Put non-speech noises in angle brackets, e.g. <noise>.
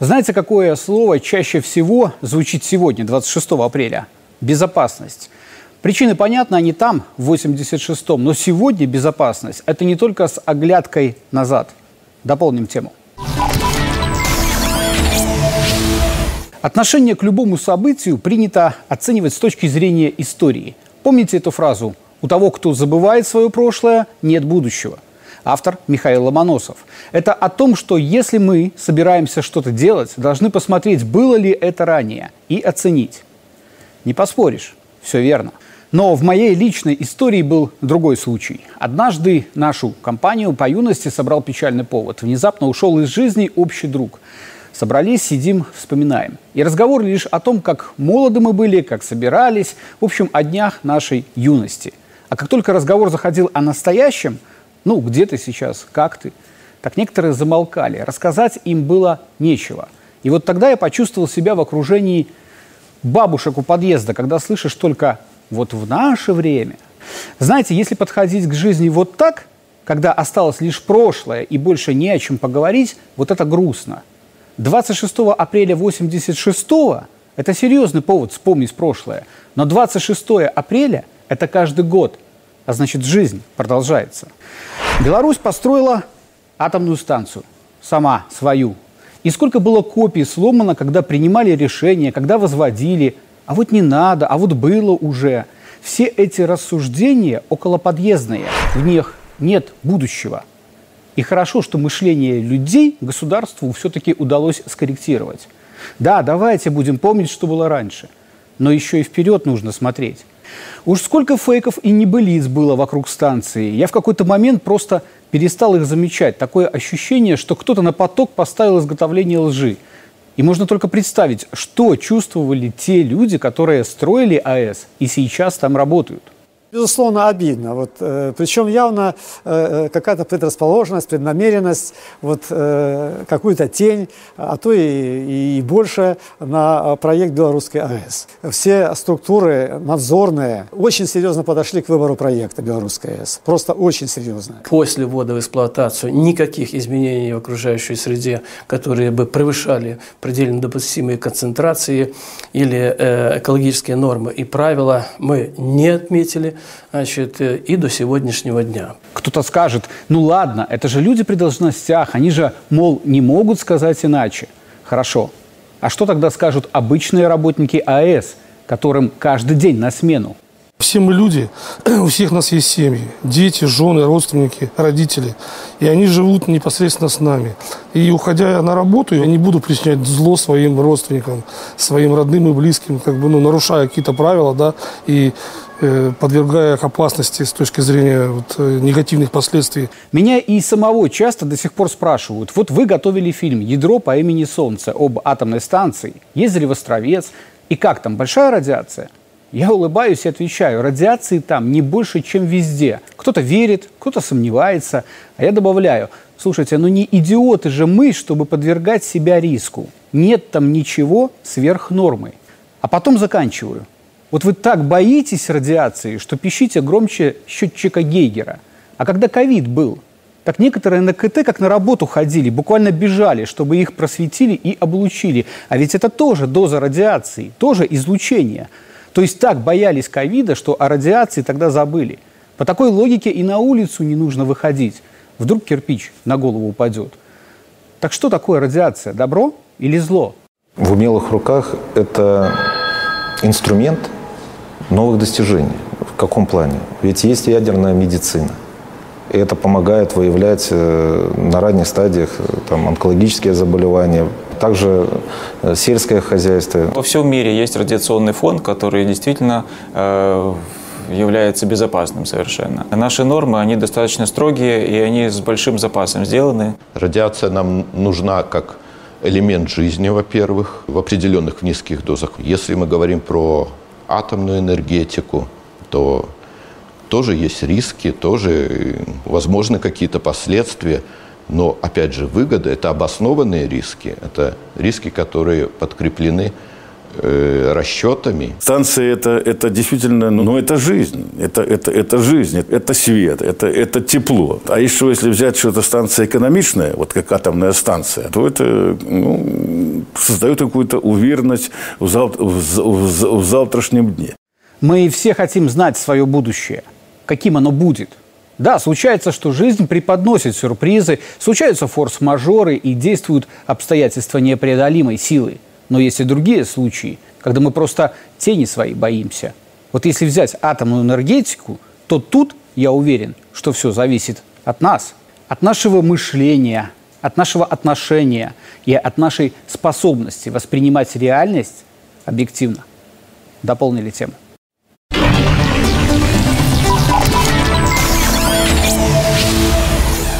Знаете, какое слово чаще всего звучит сегодня, 26 апреля? Безопасность. Причины понятны, они там, в 86-м, но сегодня безопасность – это не только с оглядкой назад. Дополним тему. Отношение к любому событию принято оценивать с точки зрения истории. Помните эту фразу «У того, кто забывает свое прошлое, нет будущего». Автор Михаил Ломоносов. Это о том, что если мы собираемся что-то делать, должны посмотреть, было ли это ранее, и оценить. Не поспоришь, все верно. Но в моей личной истории был другой случай. Однажды нашу компанию по юности собрал печальный повод. Внезапно ушел из жизни общий друг. Собрались, сидим, вспоминаем. И разговор лишь о том, как молоды мы были, как собирались, в общем, о днях нашей юности. А как только разговор заходил о настоящем, ну, где ты сейчас, как ты, так некоторые замолкали. Рассказать им было нечего. И вот тогда я почувствовал себя в окружении бабушек у подъезда, когда слышишь только вот в наше время. Знаете, если подходить к жизни вот так, когда осталось лишь прошлое и больше не о чем поговорить, вот это грустно. 26 апреля 86 это серьезный повод вспомнить прошлое. Но 26 апреля – это каждый год, а значит жизнь продолжается. Беларусь построила атомную станцию, сама свою. И сколько было копий сломано, когда принимали решения, когда возводили – а вот не надо, а вот было уже. Все эти рассуждения околоподъездные, в них нет будущего. И хорошо, что мышление людей государству все-таки удалось скорректировать. Да, давайте будем помнить, что было раньше, но еще и вперед нужно смотреть. Уж сколько фейков и небылиц было вокруг станции. Я в какой-то момент просто перестал их замечать. Такое ощущение, что кто-то на поток поставил изготовление лжи – и можно только представить, что чувствовали те люди, которые строили АЭС и сейчас там работают. Безусловно, обидно. Вот, э, причем явно э, э, какая-то предрасположенность, преднамеренность, вот, э, какую-то тень, а то и, и больше на проект Белорусской АЭС. Все структуры надзорные очень серьезно подошли к выбору проекта Белорусской АЭС. Просто очень серьезно. После ввода в эксплуатацию никаких изменений в окружающей среде, которые бы превышали предельно допустимые концентрации или э, экологические нормы и правила, мы не отметили значит, э, и до сегодняшнего дня. Кто-то скажет, ну ладно, это же люди при должностях, они же, мол, не могут сказать иначе. Хорошо. А что тогда скажут обычные работники АЭС, которым каждый день на смену? Все мы люди, <clears throat> у всех нас есть семьи, дети, жены, родственники, родители. И они живут непосредственно с нами. И уходя на работу, я не буду причинять зло своим родственникам, своим родным и близким, как бы, ну, нарушая какие-то правила, да, и э, подвергая их опасности с точки зрения вот, э, негативных последствий. Меня и самого часто до сих пор спрашивают. Вот вы готовили фильм «Ядро по имени Солнце» об атомной станции, ездили в Островец. И как там, большая радиация? Я улыбаюсь и отвечаю, радиации там не больше, чем везде. Кто-то верит, кто-то сомневается, а я добавляю, слушайте, ну не идиоты же мы, чтобы подвергать себя риску. Нет там ничего сверх нормы. А потом заканчиваю. Вот вы так боитесь радиации, что пищите громче счетчика Гейгера. А когда ковид был, так некоторые на КТ как на работу ходили, буквально бежали, чтобы их просветили и облучили. А ведь это тоже доза радиации, тоже излучение – то есть так боялись ковида, что о радиации тогда забыли. По такой логике и на улицу не нужно выходить. Вдруг кирпич на голову упадет. Так что такое радиация? Добро или зло? В умелых руках это инструмент новых достижений. В каком плане? Ведь есть ядерная медицина. И это помогает выявлять э, на ранних стадиях э, там, онкологические заболевания, также э, сельское хозяйство. Во всем мире есть радиационный фон, который действительно э, является безопасным совершенно. Наши нормы, они достаточно строгие, и они с большим запасом сделаны. Радиация нам нужна как элемент жизни, во-первых, в определенных низких дозах. Если мы говорим про атомную энергетику, то тоже есть риски, тоже возможны какие-то последствия. Но, опять же, выгода – это обоснованные риски, это риски, которые подкреплены э, расчетами. Станция это, это действительно, ну, это жизнь, это, это, это жизнь, это свет, это, это тепло. А еще если взять, что это станция экономичная, вот как атомная станция, то это ну, создает какую-то уверенность в, зав... в, в, в завтрашнем дне. Мы все хотим знать свое будущее, каким оно будет. Да, случается, что жизнь преподносит сюрпризы, случаются форс-мажоры и действуют обстоятельства непреодолимой силы. Но есть и другие случаи, когда мы просто тени свои боимся. Вот если взять атомную энергетику, то тут, я уверен, что все зависит от нас, от нашего мышления, от нашего отношения и от нашей способности воспринимать реальность объективно. Дополнили тему.